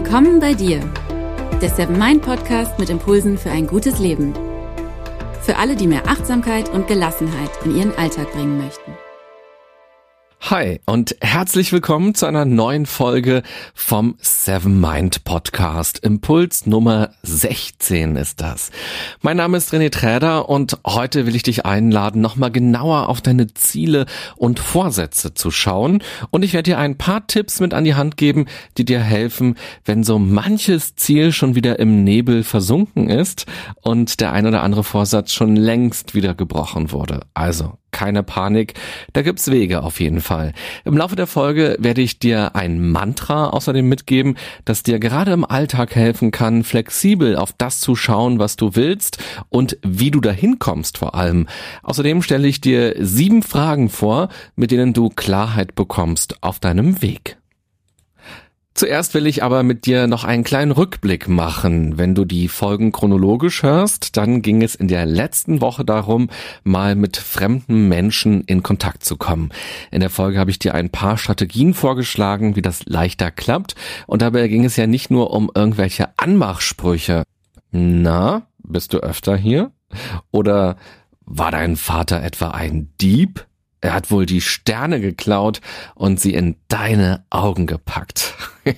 Willkommen bei dir, der Seven Mind Podcast mit Impulsen für ein gutes Leben. Für alle, die mehr Achtsamkeit und Gelassenheit in ihren Alltag bringen möchten. Hi und herzlich willkommen zu einer neuen Folge vom Seven Mind Podcast. Impuls Nummer 16 ist das. Mein Name ist René Träder und heute will ich dich einladen, nochmal genauer auf deine Ziele und Vorsätze zu schauen. Und ich werde dir ein paar Tipps mit an die Hand geben, die dir helfen, wenn so manches Ziel schon wieder im Nebel versunken ist und der ein oder andere Vorsatz schon längst wieder gebrochen wurde. Also keine Panik, da gibt's Wege auf jeden Fall. Im Laufe der Folge werde ich dir ein Mantra außerdem mitgeben, das dir gerade im Alltag helfen kann, flexibel auf das zu schauen, was du willst und wie du dahin kommst vor allem. Außerdem stelle ich dir sieben Fragen vor, mit denen du Klarheit bekommst auf deinem Weg. Zuerst will ich aber mit dir noch einen kleinen Rückblick machen. Wenn du die Folgen chronologisch hörst, dann ging es in der letzten Woche darum, mal mit fremden Menschen in Kontakt zu kommen. In der Folge habe ich dir ein paar Strategien vorgeschlagen, wie das leichter klappt. Und dabei ging es ja nicht nur um irgendwelche Anmachsprüche. Na, bist du öfter hier? Oder war dein Vater etwa ein Dieb? Er hat wohl die Sterne geklaut und sie in deine Augen gepackt.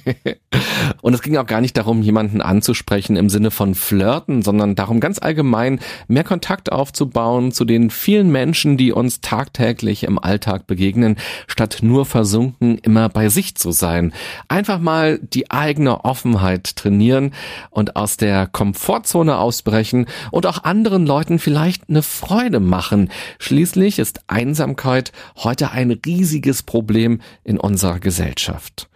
und es ging auch gar nicht darum, jemanden anzusprechen im Sinne von Flirten, sondern darum ganz allgemein mehr Kontakt aufzubauen zu den vielen Menschen, die uns tagtäglich im Alltag begegnen, statt nur versunken immer bei sich zu sein. Einfach mal die eigene Offenheit trainieren und aus der Komfortzone ausbrechen und auch anderen Leuten vielleicht eine Freude machen. Schließlich ist Einsamkeit heute ein riesiges Problem in unserer Gesellschaft.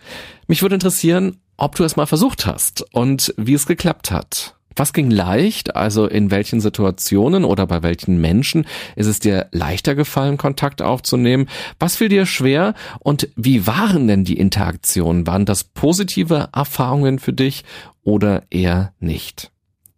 Mich würde interessieren, ob du es mal versucht hast und wie es geklappt hat. Was ging leicht? Also in welchen Situationen oder bei welchen Menschen ist es dir leichter gefallen, Kontakt aufzunehmen? Was fiel dir schwer? Und wie waren denn die Interaktionen? Waren das positive Erfahrungen für dich oder eher nicht?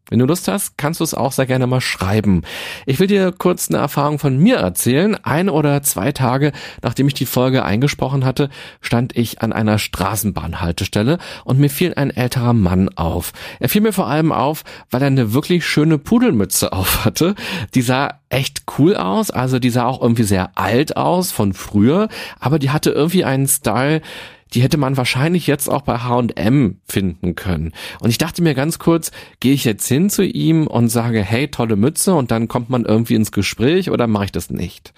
Wenn du Lust hast, kannst du es auch sehr gerne mal schreiben. Ich will dir kurz eine Erfahrung von mir erzählen. Ein oder zwei Tage, nachdem ich die Folge eingesprochen hatte, stand ich an einer Straßenbahnhaltestelle und mir fiel ein älterer Mann auf. Er fiel mir vor allem auf, weil er eine wirklich schöne Pudelmütze auf hatte. Die sah echt cool aus, also die sah auch irgendwie sehr alt aus von früher, aber die hatte irgendwie einen Style, die hätte man wahrscheinlich jetzt auch bei H&M finden können. Und ich dachte mir ganz kurz, gehe ich jetzt hin zu ihm und sage, hey, tolle Mütze und dann kommt man irgendwie ins Gespräch oder mache ich das nicht?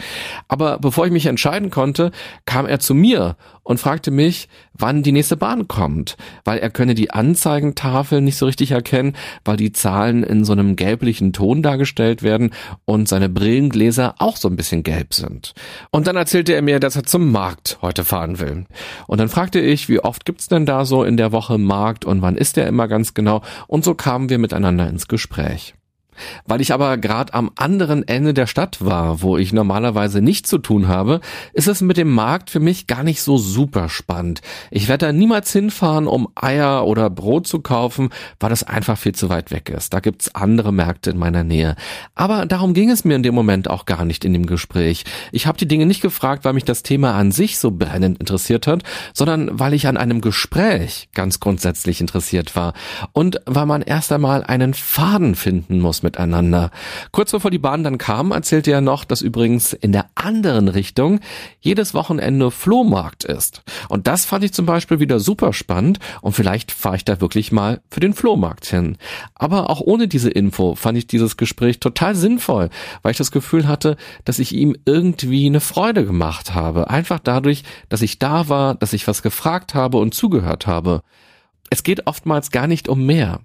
Aber bevor ich mich entscheiden konnte, kam er zu mir und fragte mich, wann die nächste Bahn kommt, weil er könne die Anzeigentafel nicht so richtig erkennen, weil die Zahlen in so einem gelblichen Ton dargestellt werden und seine Brillengläser auch so ein bisschen gelb sind. Und dann erzählte er mir, dass er zum Markt heute fahren will. Und dann fragte ich, wie oft gibt's denn da so in der Woche Markt und wann ist der immer ganz genau? Und so kamen wir miteinander ins Gespräch. Weil ich aber gerade am anderen Ende der Stadt war, wo ich normalerweise nichts zu tun habe, ist es mit dem Markt für mich gar nicht so super spannend. Ich werde da niemals hinfahren, um Eier oder Brot zu kaufen, weil das einfach viel zu weit weg ist. Da gibt's andere Märkte in meiner Nähe. Aber darum ging es mir in dem Moment auch gar nicht in dem Gespräch. Ich habe die Dinge nicht gefragt, weil mich das Thema an sich so brennend interessiert hat, sondern weil ich an einem Gespräch ganz grundsätzlich interessiert war und weil man erst einmal einen Faden finden muss miteinander. Kurz bevor die Bahn dann kam, erzählte er noch, dass übrigens in der anderen Richtung jedes Wochenende Flohmarkt ist. Und das fand ich zum Beispiel wieder super spannend und vielleicht fahre ich da wirklich mal für den Flohmarkt hin. Aber auch ohne diese Info fand ich dieses Gespräch total sinnvoll, weil ich das Gefühl hatte, dass ich ihm irgendwie eine Freude gemacht habe. Einfach dadurch, dass ich da war, dass ich was gefragt habe und zugehört habe. Es geht oftmals gar nicht um mehr.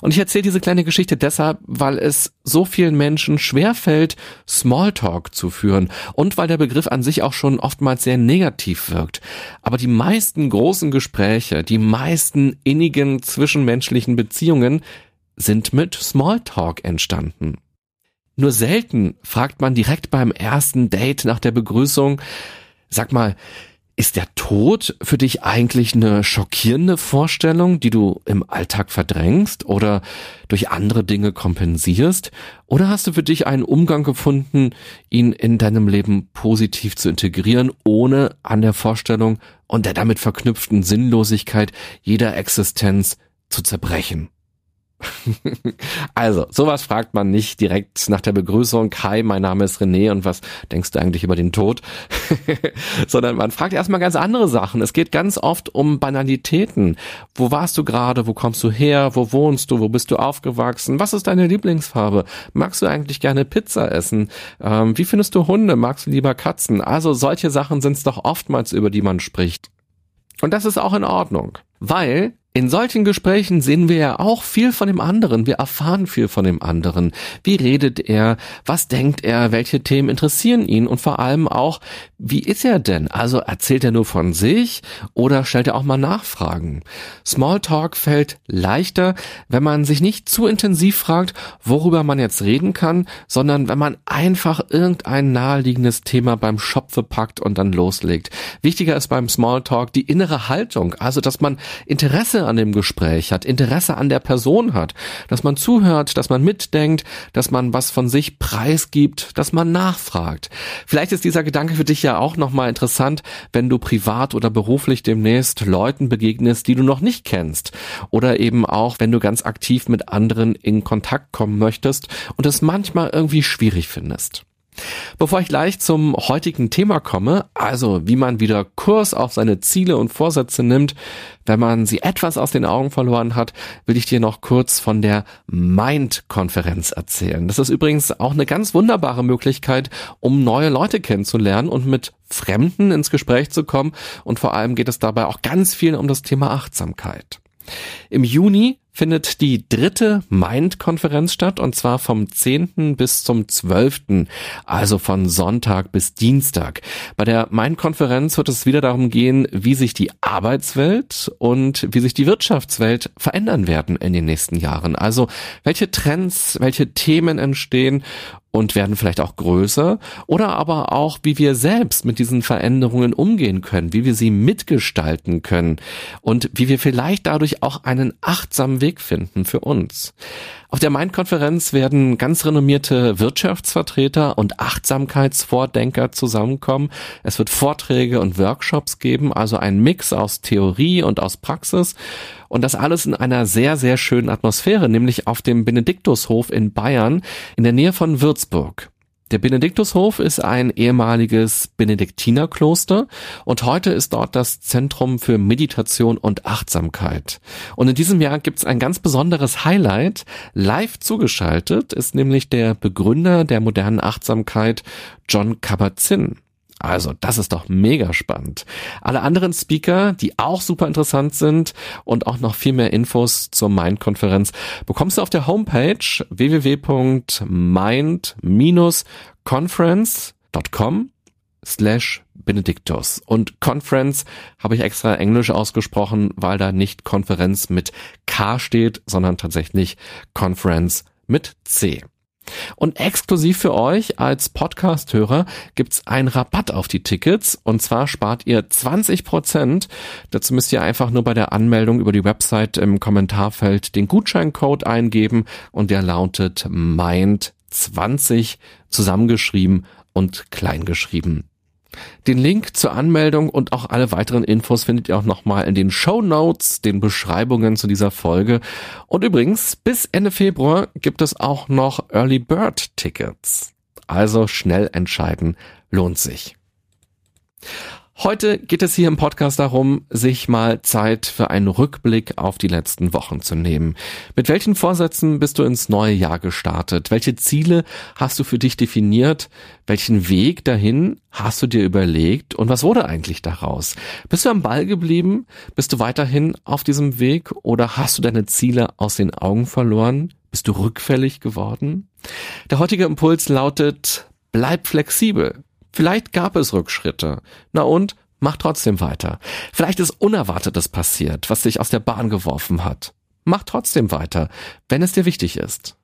Und ich erzähle diese kleine Geschichte deshalb, weil es so vielen Menschen schwerfällt, Smalltalk zu führen und weil der Begriff an sich auch schon oftmals sehr negativ wirkt. Aber die meisten großen Gespräche, die meisten innigen zwischenmenschlichen Beziehungen sind mit Smalltalk entstanden. Nur selten fragt man direkt beim ersten Date nach der Begrüßung, sag mal, Ist der Tod für dich eigentlich eine schockierende Vorstellung, die du im Alltag verdrängst oder durch andere Dinge kompensierst? Oder hast du für dich einen Umgang gefunden, ihn in deinem Leben positiv zu integrieren, ohne an der Vorstellung und der damit verknüpften Sinnlosigkeit jeder Existenz zu zerbrechen? also, sowas fragt man nicht direkt nach der Begrüßung, hi, mein Name ist René und was denkst du eigentlich über den Tod? Sondern man fragt erstmal ganz andere Sachen. Es geht ganz oft um Banalitäten. Wo warst du gerade? Wo kommst du her? Wo wohnst du? Wo bist du aufgewachsen? Was ist deine Lieblingsfarbe? Magst du eigentlich gerne Pizza essen? Ähm, wie findest du Hunde? Magst du lieber Katzen? Also solche Sachen sind es doch oftmals, über die man spricht. Und das ist auch in Ordnung, weil in solchen Gesprächen sehen wir ja auch viel von dem anderen. Wir erfahren viel von dem anderen. Wie redet er? Was denkt er? Welche Themen interessieren ihn? Und vor allem auch, wie ist er denn? Also erzählt er nur von sich oder stellt er auch mal Nachfragen? Smalltalk fällt leichter, wenn man sich nicht zu intensiv fragt, worüber man jetzt reden kann, sondern wenn man einfach irgendein naheliegendes Thema beim Schopfe packt und dann loslegt. Wichtiger ist beim Smalltalk die innere Haltung, also dass man Interesse an dem Gespräch hat, Interesse an der Person hat, dass man zuhört, dass man mitdenkt, dass man was von sich preisgibt, dass man nachfragt. Vielleicht ist dieser Gedanke für dich ja auch nochmal interessant, wenn du privat oder beruflich demnächst Leuten begegnest, die du noch nicht kennst. Oder eben auch, wenn du ganz aktiv mit anderen in Kontakt kommen möchtest und es manchmal irgendwie schwierig findest. Bevor ich gleich zum heutigen Thema komme, also wie man wieder Kurs auf seine Ziele und Vorsätze nimmt, wenn man sie etwas aus den Augen verloren hat, will ich dir noch kurz von der Mind-Konferenz erzählen. Das ist übrigens auch eine ganz wunderbare Möglichkeit, um neue Leute kennenzulernen und mit Fremden ins Gespräch zu kommen. Und vor allem geht es dabei auch ganz viel um das Thema Achtsamkeit. Im Juni findet die dritte Mind-Konferenz statt und zwar vom 10. bis zum 12., also von Sonntag bis Dienstag. Bei der Mind-Konferenz wird es wieder darum gehen, wie sich die Arbeitswelt und wie sich die Wirtschaftswelt verändern werden in den nächsten Jahren. Also welche Trends, welche Themen entstehen und werden vielleicht auch größer oder aber auch, wie wir selbst mit diesen Veränderungen umgehen können, wie wir sie mitgestalten können und wie wir vielleicht dadurch auch einen achtsamen Weg finden für uns. Auf der Main-Konferenz werden ganz renommierte Wirtschaftsvertreter und Achtsamkeitsvordenker zusammenkommen. Es wird Vorträge und Workshops geben, also ein Mix aus Theorie und aus Praxis. Und das alles in einer sehr, sehr schönen Atmosphäre, nämlich auf dem Benediktushof in Bayern in der Nähe von Würzburg. Der Benediktushof ist ein ehemaliges Benediktinerkloster und heute ist dort das Zentrum für Meditation und Achtsamkeit. Und in diesem Jahr gibt es ein ganz besonderes Highlight. Live zugeschaltet ist nämlich der Begründer der modernen Achtsamkeit, John Kabat-Zinn. Also, das ist doch mega spannend. Alle anderen Speaker, die auch super interessant sind und auch noch viel mehr Infos zur Mind-Konferenz, bekommst du auf der Homepage www.mind-conference.com slash Benedictus. Und Conference habe ich extra Englisch ausgesprochen, weil da nicht Konferenz mit K steht, sondern tatsächlich Conference mit C. Und exklusiv für euch als Podcast-Hörer gibt's einen Rabatt auf die Tickets und zwar spart ihr 20 Prozent. Dazu müsst ihr einfach nur bei der Anmeldung über die Website im Kommentarfeld den Gutscheincode eingeben und der lautet MIND20 zusammengeschrieben und kleingeschrieben. Den Link zur Anmeldung und auch alle weiteren Infos findet ihr auch nochmal in den Show Notes, den Beschreibungen zu dieser Folge. Und übrigens, bis Ende Februar gibt es auch noch Early Bird Tickets. Also schnell entscheiden, lohnt sich. Heute geht es hier im Podcast darum, sich mal Zeit für einen Rückblick auf die letzten Wochen zu nehmen. Mit welchen Vorsätzen bist du ins neue Jahr gestartet? Welche Ziele hast du für dich definiert? Welchen Weg dahin hast du dir überlegt? Und was wurde eigentlich daraus? Bist du am Ball geblieben? Bist du weiterhin auf diesem Weg? Oder hast du deine Ziele aus den Augen verloren? Bist du rückfällig geworden? Der heutige Impuls lautet, bleib flexibel. Vielleicht gab es Rückschritte. Na und? Mach trotzdem weiter. Vielleicht ist Unerwartetes passiert, was dich aus der Bahn geworfen hat. Mach trotzdem weiter, wenn es dir wichtig ist.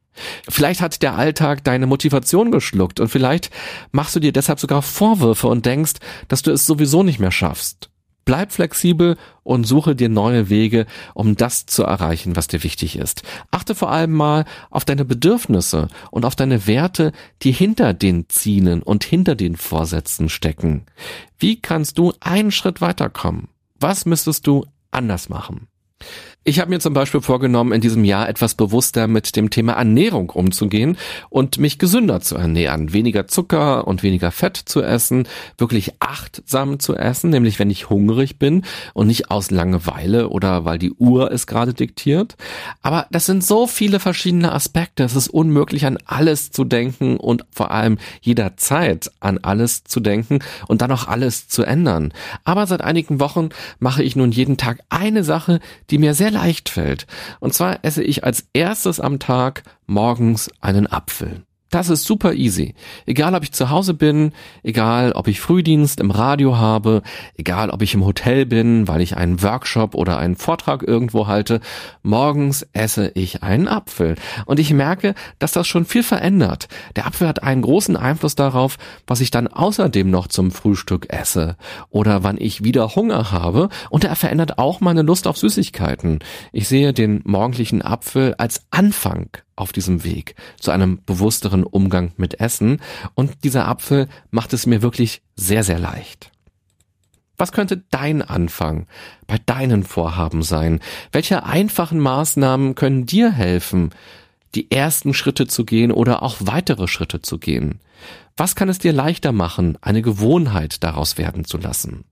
Vielleicht hat der Alltag deine Motivation geschluckt und vielleicht machst du dir deshalb sogar Vorwürfe und denkst, dass du es sowieso nicht mehr schaffst. Bleib flexibel und suche dir neue Wege, um das zu erreichen, was dir wichtig ist. Achte vor allem mal auf deine Bedürfnisse und auf deine Werte, die hinter den Zielen und hinter den Vorsätzen stecken. Wie kannst du einen Schritt weiterkommen? Was müsstest du anders machen? Ich habe mir zum Beispiel vorgenommen, in diesem Jahr etwas bewusster mit dem Thema Ernährung umzugehen und mich gesünder zu ernähren, weniger Zucker und weniger Fett zu essen, wirklich achtsam zu essen, nämlich wenn ich hungrig bin und nicht aus Langeweile oder weil die Uhr es gerade diktiert. Aber das sind so viele verschiedene Aspekte, es ist unmöglich an alles zu denken und vor allem jederzeit an alles zu denken und dann auch alles zu ändern. Aber seit einigen Wochen mache ich nun jeden Tag eine Sache, die mir sehr leicht fällt. Und zwar esse ich als erstes am Tag morgens einen Apfel. Das ist super easy. Egal, ob ich zu Hause bin, egal, ob ich Frühdienst im Radio habe, egal, ob ich im Hotel bin, weil ich einen Workshop oder einen Vortrag irgendwo halte, morgens esse ich einen Apfel. Und ich merke, dass das schon viel verändert. Der Apfel hat einen großen Einfluss darauf, was ich dann außerdem noch zum Frühstück esse oder wann ich wieder Hunger habe. Und er verändert auch meine Lust auf Süßigkeiten. Ich sehe den morgendlichen Apfel als Anfang auf diesem Weg zu einem bewussteren Umgang mit Essen und dieser Apfel macht es mir wirklich sehr, sehr leicht. Was könnte dein Anfang bei deinen Vorhaben sein? Welche einfachen Maßnahmen können dir helfen, die ersten Schritte zu gehen oder auch weitere Schritte zu gehen? Was kann es dir leichter machen, eine Gewohnheit daraus werden zu lassen?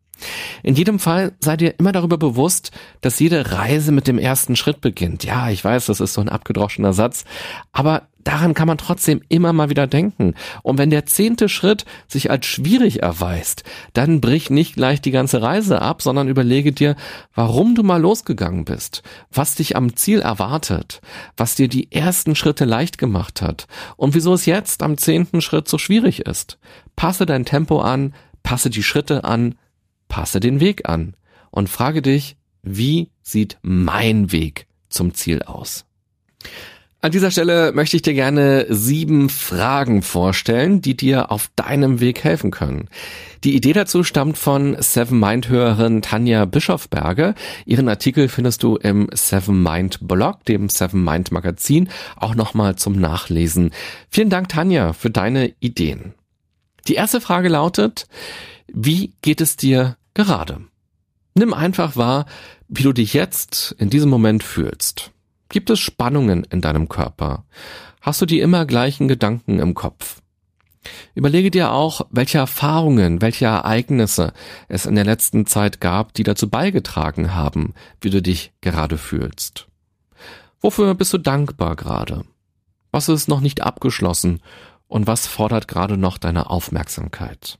In jedem Fall sei dir immer darüber bewusst, dass jede Reise mit dem ersten Schritt beginnt. Ja, ich weiß, das ist so ein abgedroschener Satz, aber daran kann man trotzdem immer mal wieder denken. Und wenn der zehnte Schritt sich als schwierig erweist, dann brich nicht gleich die ganze Reise ab, sondern überlege dir, warum du mal losgegangen bist, was dich am Ziel erwartet, was dir die ersten Schritte leicht gemacht hat und wieso es jetzt am zehnten Schritt so schwierig ist. Passe dein Tempo an, passe die Schritte an, passe den Weg an und frage dich, wie sieht mein Weg zum Ziel aus? An dieser Stelle möchte ich dir gerne sieben Fragen vorstellen, die dir auf deinem Weg helfen können. Die Idee dazu stammt von Seven Mind Hörerin Tanja Bischofberger. Ihren Artikel findest du im Seven Mind Blog, dem Seven Mind Magazin, auch nochmal zum Nachlesen. Vielen Dank, Tanja, für deine Ideen. Die erste Frage lautet, wie geht es dir gerade? Nimm einfach wahr, wie du dich jetzt in diesem Moment fühlst. Gibt es Spannungen in deinem Körper? Hast du die immer gleichen Gedanken im Kopf? Überlege dir auch, welche Erfahrungen, welche Ereignisse es in der letzten Zeit gab, die dazu beigetragen haben, wie du dich gerade fühlst. Wofür bist du dankbar gerade? Was ist noch nicht abgeschlossen und was fordert gerade noch deine Aufmerksamkeit?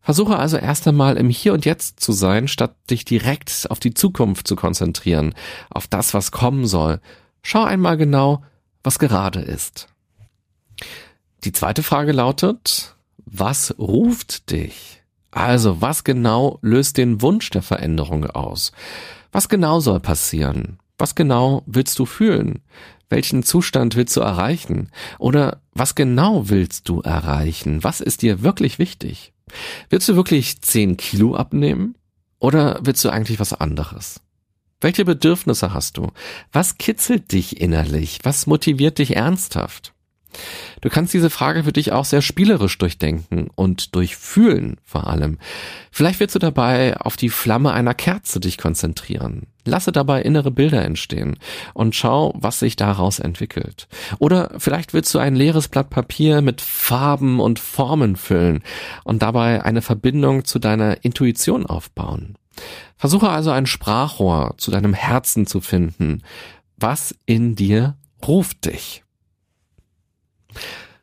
Versuche also erst einmal im Hier und Jetzt zu sein, statt dich direkt auf die Zukunft zu konzentrieren, auf das, was kommen soll. Schau einmal genau, was gerade ist. Die zweite Frage lautet, was ruft dich? Also, was genau löst den Wunsch der Veränderung aus? Was genau soll passieren? Was genau willst du fühlen? Welchen Zustand willst du erreichen? Oder was genau willst du erreichen? Was ist dir wirklich wichtig? Willst du wirklich 10 Kilo abnehmen? Oder willst du eigentlich was anderes? Welche Bedürfnisse hast du? Was kitzelt dich innerlich? Was motiviert dich ernsthaft? Du kannst diese Frage für dich auch sehr spielerisch durchdenken und durchfühlen vor allem. Vielleicht willst du dabei auf die Flamme einer Kerze dich konzentrieren. Lasse dabei innere Bilder entstehen und schau, was sich daraus entwickelt. Oder vielleicht willst du ein leeres Blatt Papier mit Farben und Formen füllen und dabei eine Verbindung zu deiner Intuition aufbauen. Versuche also ein Sprachrohr zu deinem Herzen zu finden. Was in dir ruft dich?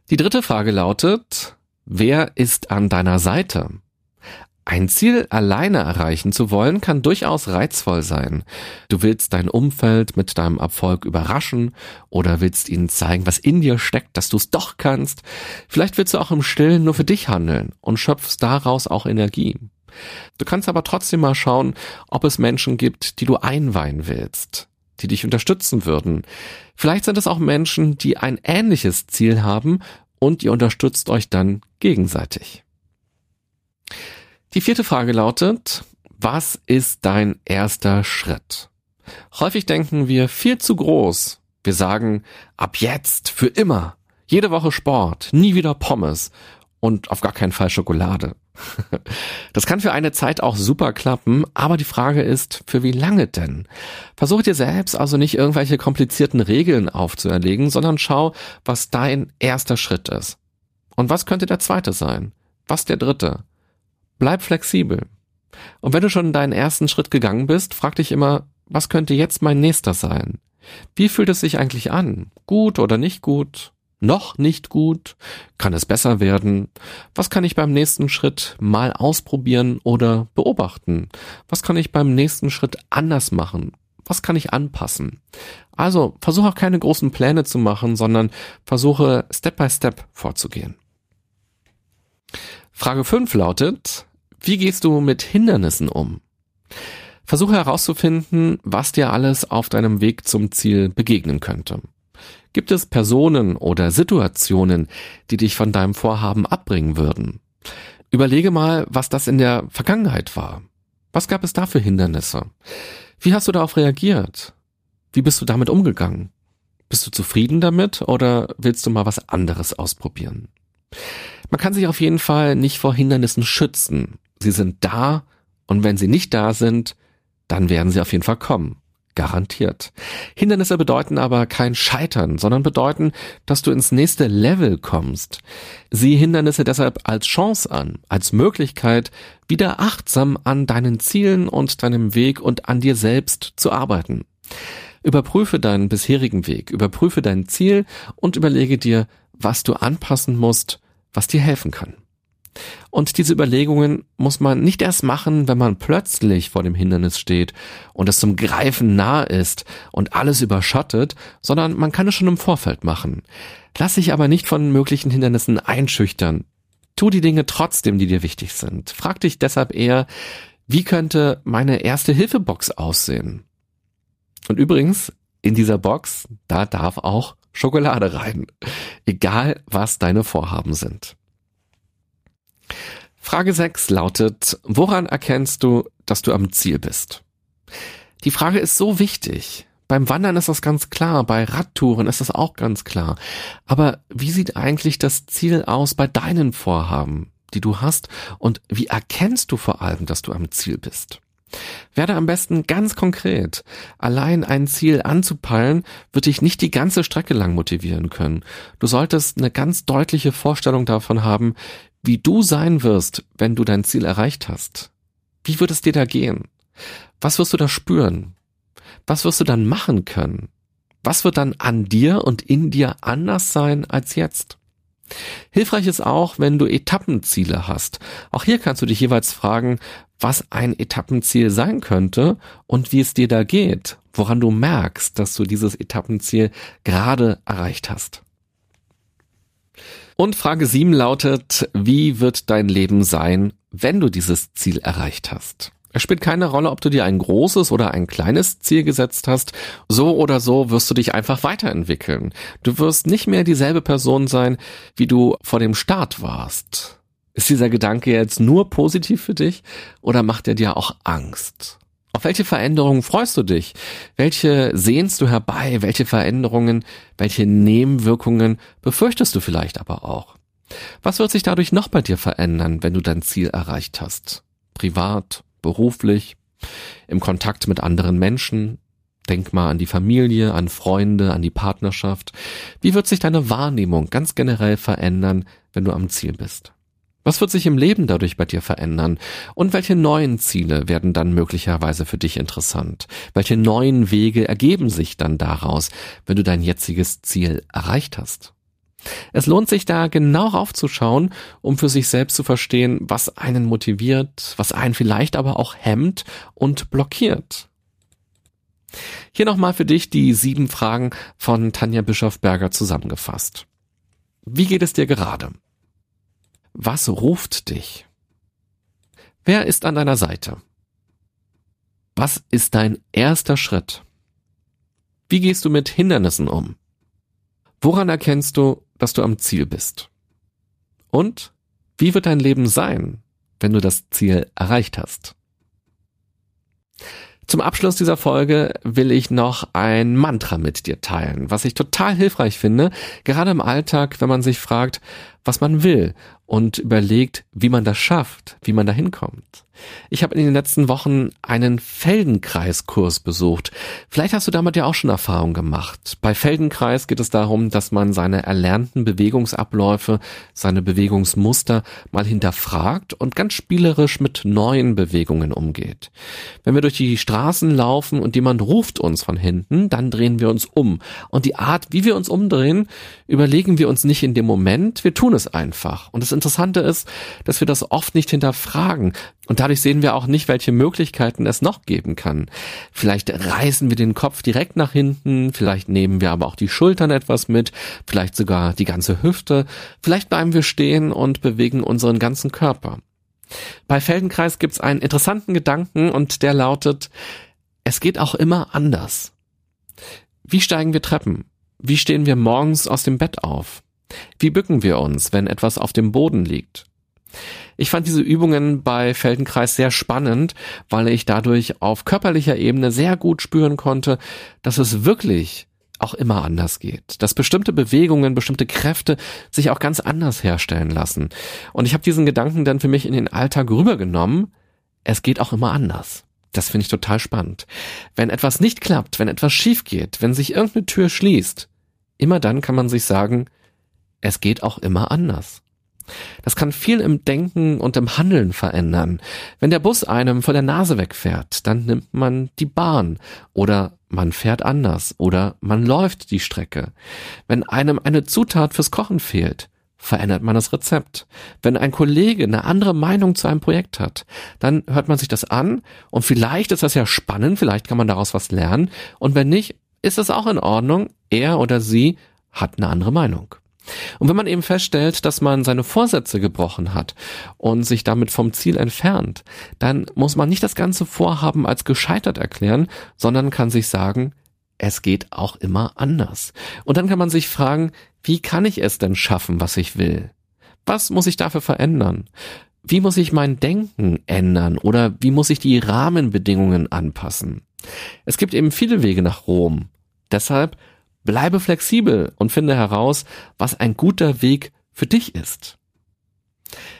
Die dritte Frage lautet, wer ist an deiner Seite? Ein Ziel alleine erreichen zu wollen, kann durchaus reizvoll sein. Du willst dein Umfeld mit deinem Erfolg überraschen oder willst ihnen zeigen, was in dir steckt, dass du es doch kannst. Vielleicht willst du auch im Stillen nur für dich handeln und schöpfst daraus auch Energie. Du kannst aber trotzdem mal schauen, ob es Menschen gibt, die du einweihen willst. Die dich unterstützen würden. Vielleicht sind es auch Menschen, die ein ähnliches Ziel haben und ihr unterstützt euch dann gegenseitig. Die vierte Frage lautet, was ist dein erster Schritt? Häufig denken wir viel zu groß. Wir sagen, ab jetzt, für immer, jede Woche Sport, nie wieder Pommes und auf gar keinen Fall Schokolade. Das kann für eine Zeit auch super klappen, aber die Frage ist, für wie lange denn? Versuch dir selbst also nicht irgendwelche komplizierten Regeln aufzuerlegen, sondern schau, was dein erster Schritt ist. Und was könnte der zweite sein? Was der dritte? Bleib flexibel. Und wenn du schon deinen ersten Schritt gegangen bist, frag dich immer, was könnte jetzt mein nächster sein? Wie fühlt es sich eigentlich an? Gut oder nicht gut? Noch nicht gut? Kann es besser werden? Was kann ich beim nächsten Schritt mal ausprobieren oder beobachten? Was kann ich beim nächsten Schritt anders machen? Was kann ich anpassen? Also versuche auch keine großen Pläne zu machen, sondern versuche Step by Step vorzugehen. Frage 5 lautet, wie gehst du mit Hindernissen um? Versuche herauszufinden, was dir alles auf deinem Weg zum Ziel begegnen könnte. Gibt es Personen oder Situationen, die dich von deinem Vorhaben abbringen würden? Überlege mal, was das in der Vergangenheit war. Was gab es da für Hindernisse? Wie hast du darauf reagiert? Wie bist du damit umgegangen? Bist du zufrieden damit oder willst du mal was anderes ausprobieren? Man kann sich auf jeden Fall nicht vor Hindernissen schützen. Sie sind da und wenn sie nicht da sind, dann werden sie auf jeden Fall kommen. Garantiert. Hindernisse bedeuten aber kein Scheitern, sondern bedeuten, dass du ins nächste Level kommst. Sieh Hindernisse deshalb als Chance an, als Möglichkeit, wieder achtsam an deinen Zielen und deinem Weg und an dir selbst zu arbeiten. Überprüfe deinen bisherigen Weg, überprüfe dein Ziel und überlege dir, was du anpassen musst, was dir helfen kann. Und diese Überlegungen muss man nicht erst machen, wenn man plötzlich vor dem Hindernis steht und es zum Greifen nah ist und alles überschattet, sondern man kann es schon im Vorfeld machen. Lass dich aber nicht von möglichen Hindernissen einschüchtern. Tu die Dinge trotzdem, die dir wichtig sind. Frag dich deshalb eher, wie könnte meine erste Hilfebox aussehen? Und übrigens, in dieser Box, da darf auch Schokolade rein. Egal, was deine Vorhaben sind. Frage 6 lautet, woran erkennst du, dass du am Ziel bist? Die Frage ist so wichtig. Beim Wandern ist das ganz klar, bei Radtouren ist das auch ganz klar. Aber wie sieht eigentlich das Ziel aus bei deinen Vorhaben, die du hast? Und wie erkennst du vor allem, dass du am Ziel bist? Werde am besten ganz konkret. Allein ein Ziel anzupeilen, wird dich nicht die ganze Strecke lang motivieren können. Du solltest eine ganz deutliche Vorstellung davon haben, wie du sein wirst, wenn du dein Ziel erreicht hast. Wie wird es dir da gehen? Was wirst du da spüren? Was wirst du dann machen können? Was wird dann an dir und in dir anders sein als jetzt? Hilfreich ist auch, wenn du Etappenziele hast. Auch hier kannst du dich jeweils fragen, was ein Etappenziel sein könnte und wie es dir da geht, woran du merkst, dass du dieses Etappenziel gerade erreicht hast. Und Frage 7 lautet, wie wird dein Leben sein, wenn du dieses Ziel erreicht hast? Es spielt keine Rolle, ob du dir ein großes oder ein kleines Ziel gesetzt hast. So oder so wirst du dich einfach weiterentwickeln. Du wirst nicht mehr dieselbe Person sein, wie du vor dem Start warst. Ist dieser Gedanke jetzt nur positiv für dich oder macht er dir auch Angst? Auf welche Veränderungen freust du dich? Welche sehnst du herbei? Welche Veränderungen, welche Nebenwirkungen befürchtest du vielleicht aber auch? Was wird sich dadurch noch bei dir verändern, wenn du dein Ziel erreicht hast? Privat, beruflich, im Kontakt mit anderen Menschen? Denk mal an die Familie, an Freunde, an die Partnerschaft. Wie wird sich deine Wahrnehmung ganz generell verändern, wenn du am Ziel bist? Was wird sich im Leben dadurch bei dir verändern? Und welche neuen Ziele werden dann möglicherweise für dich interessant? Welche neuen Wege ergeben sich dann daraus, wenn du dein jetziges Ziel erreicht hast? Es lohnt sich da genau raufzuschauen, um für sich selbst zu verstehen, was einen motiviert, was einen vielleicht aber auch hemmt und blockiert. Hier nochmal für dich die sieben Fragen von Tanja Bischofberger zusammengefasst. Wie geht es dir gerade? Was ruft dich? Wer ist an deiner Seite? Was ist dein erster Schritt? Wie gehst du mit Hindernissen um? Woran erkennst du, dass du am Ziel bist? Und wie wird dein Leben sein, wenn du das Ziel erreicht hast? Zum Abschluss dieser Folge will ich noch ein Mantra mit dir teilen, was ich total hilfreich finde, gerade im Alltag, wenn man sich fragt, was man will und überlegt, wie man das schafft, wie man da hinkommt. Ich habe in den letzten Wochen einen Feldenkreiskurs besucht. Vielleicht hast du damit ja auch schon Erfahrung gemacht. Bei Feldenkreis geht es darum, dass man seine erlernten Bewegungsabläufe, seine Bewegungsmuster mal hinterfragt und ganz spielerisch mit neuen Bewegungen umgeht. Wenn wir durch die Straßen laufen und jemand ruft uns von hinten, dann drehen wir uns um. Und die Art, wie wir uns umdrehen, überlegen wir uns nicht in dem Moment, wir tun es einfach. Und das Interessante ist, dass wir das oft nicht hinterfragen. Und dadurch sehen wir auch nicht, welche Möglichkeiten es noch geben kann. Vielleicht reißen wir den Kopf direkt nach hinten, vielleicht nehmen wir aber auch die Schultern etwas mit, vielleicht sogar die ganze Hüfte, vielleicht bleiben wir stehen und bewegen unseren ganzen Körper. Bei Feldenkreis gibt's einen interessanten Gedanken und der lautet, es geht auch immer anders. Wie steigen wir Treppen? Wie stehen wir morgens aus dem Bett auf? Wie bücken wir uns, wenn etwas auf dem Boden liegt? Ich fand diese Übungen bei Feldenkreis sehr spannend, weil ich dadurch auf körperlicher Ebene sehr gut spüren konnte, dass es wirklich auch immer anders geht, dass bestimmte Bewegungen, bestimmte Kräfte sich auch ganz anders herstellen lassen. Und ich habe diesen Gedanken dann für mich in den Alltag rübergenommen, es geht auch immer anders. Das finde ich total spannend. Wenn etwas nicht klappt, wenn etwas schief geht, wenn sich irgendeine Tür schließt, immer dann kann man sich sagen, es geht auch immer anders. Das kann viel im Denken und im Handeln verändern. Wenn der Bus einem vor der Nase wegfährt, dann nimmt man die Bahn oder man fährt anders oder man läuft die Strecke. Wenn einem eine Zutat fürs Kochen fehlt, verändert man das Rezept. Wenn ein Kollege eine andere Meinung zu einem Projekt hat, dann hört man sich das an und vielleicht ist das ja spannend, vielleicht kann man daraus was lernen und wenn nicht, ist es auch in Ordnung, er oder sie hat eine andere Meinung. Und wenn man eben feststellt, dass man seine Vorsätze gebrochen hat und sich damit vom Ziel entfernt, dann muss man nicht das ganze Vorhaben als gescheitert erklären, sondern kann sich sagen, es geht auch immer anders. Und dann kann man sich fragen, wie kann ich es denn schaffen, was ich will? Was muss ich dafür verändern? Wie muss ich mein Denken ändern oder wie muss ich die Rahmenbedingungen anpassen? Es gibt eben viele Wege nach Rom. Deshalb Bleibe flexibel und finde heraus, was ein guter Weg für dich ist.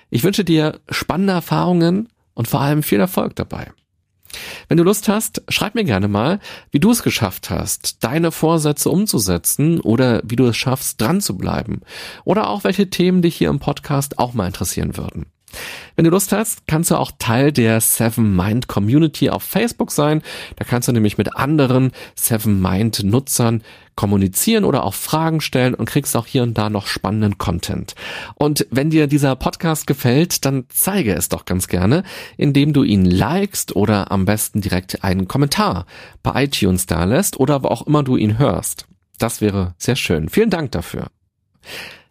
Ich wünsche dir spannende Erfahrungen und vor allem viel Erfolg dabei. Wenn du Lust hast, schreib mir gerne mal, wie du es geschafft hast, deine Vorsätze umzusetzen oder wie du es schaffst, dran zu bleiben. Oder auch welche Themen dich hier im Podcast auch mal interessieren würden. Wenn du Lust hast, kannst du auch Teil der Seven Mind Community auf Facebook sein. Da kannst du nämlich mit anderen Seven Mind Nutzern kommunizieren oder auch Fragen stellen und kriegst auch hier und da noch spannenden Content. Und wenn dir dieser Podcast gefällt, dann zeige es doch ganz gerne, indem du ihn likest oder am besten direkt einen Kommentar bei iTunes da lässt oder wo auch immer du ihn hörst. Das wäre sehr schön. Vielen Dank dafür.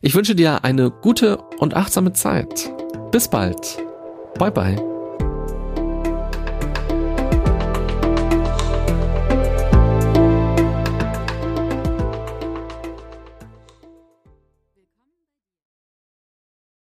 Ich wünsche dir eine gute und achtsame Zeit. Bis bald. Bye bye.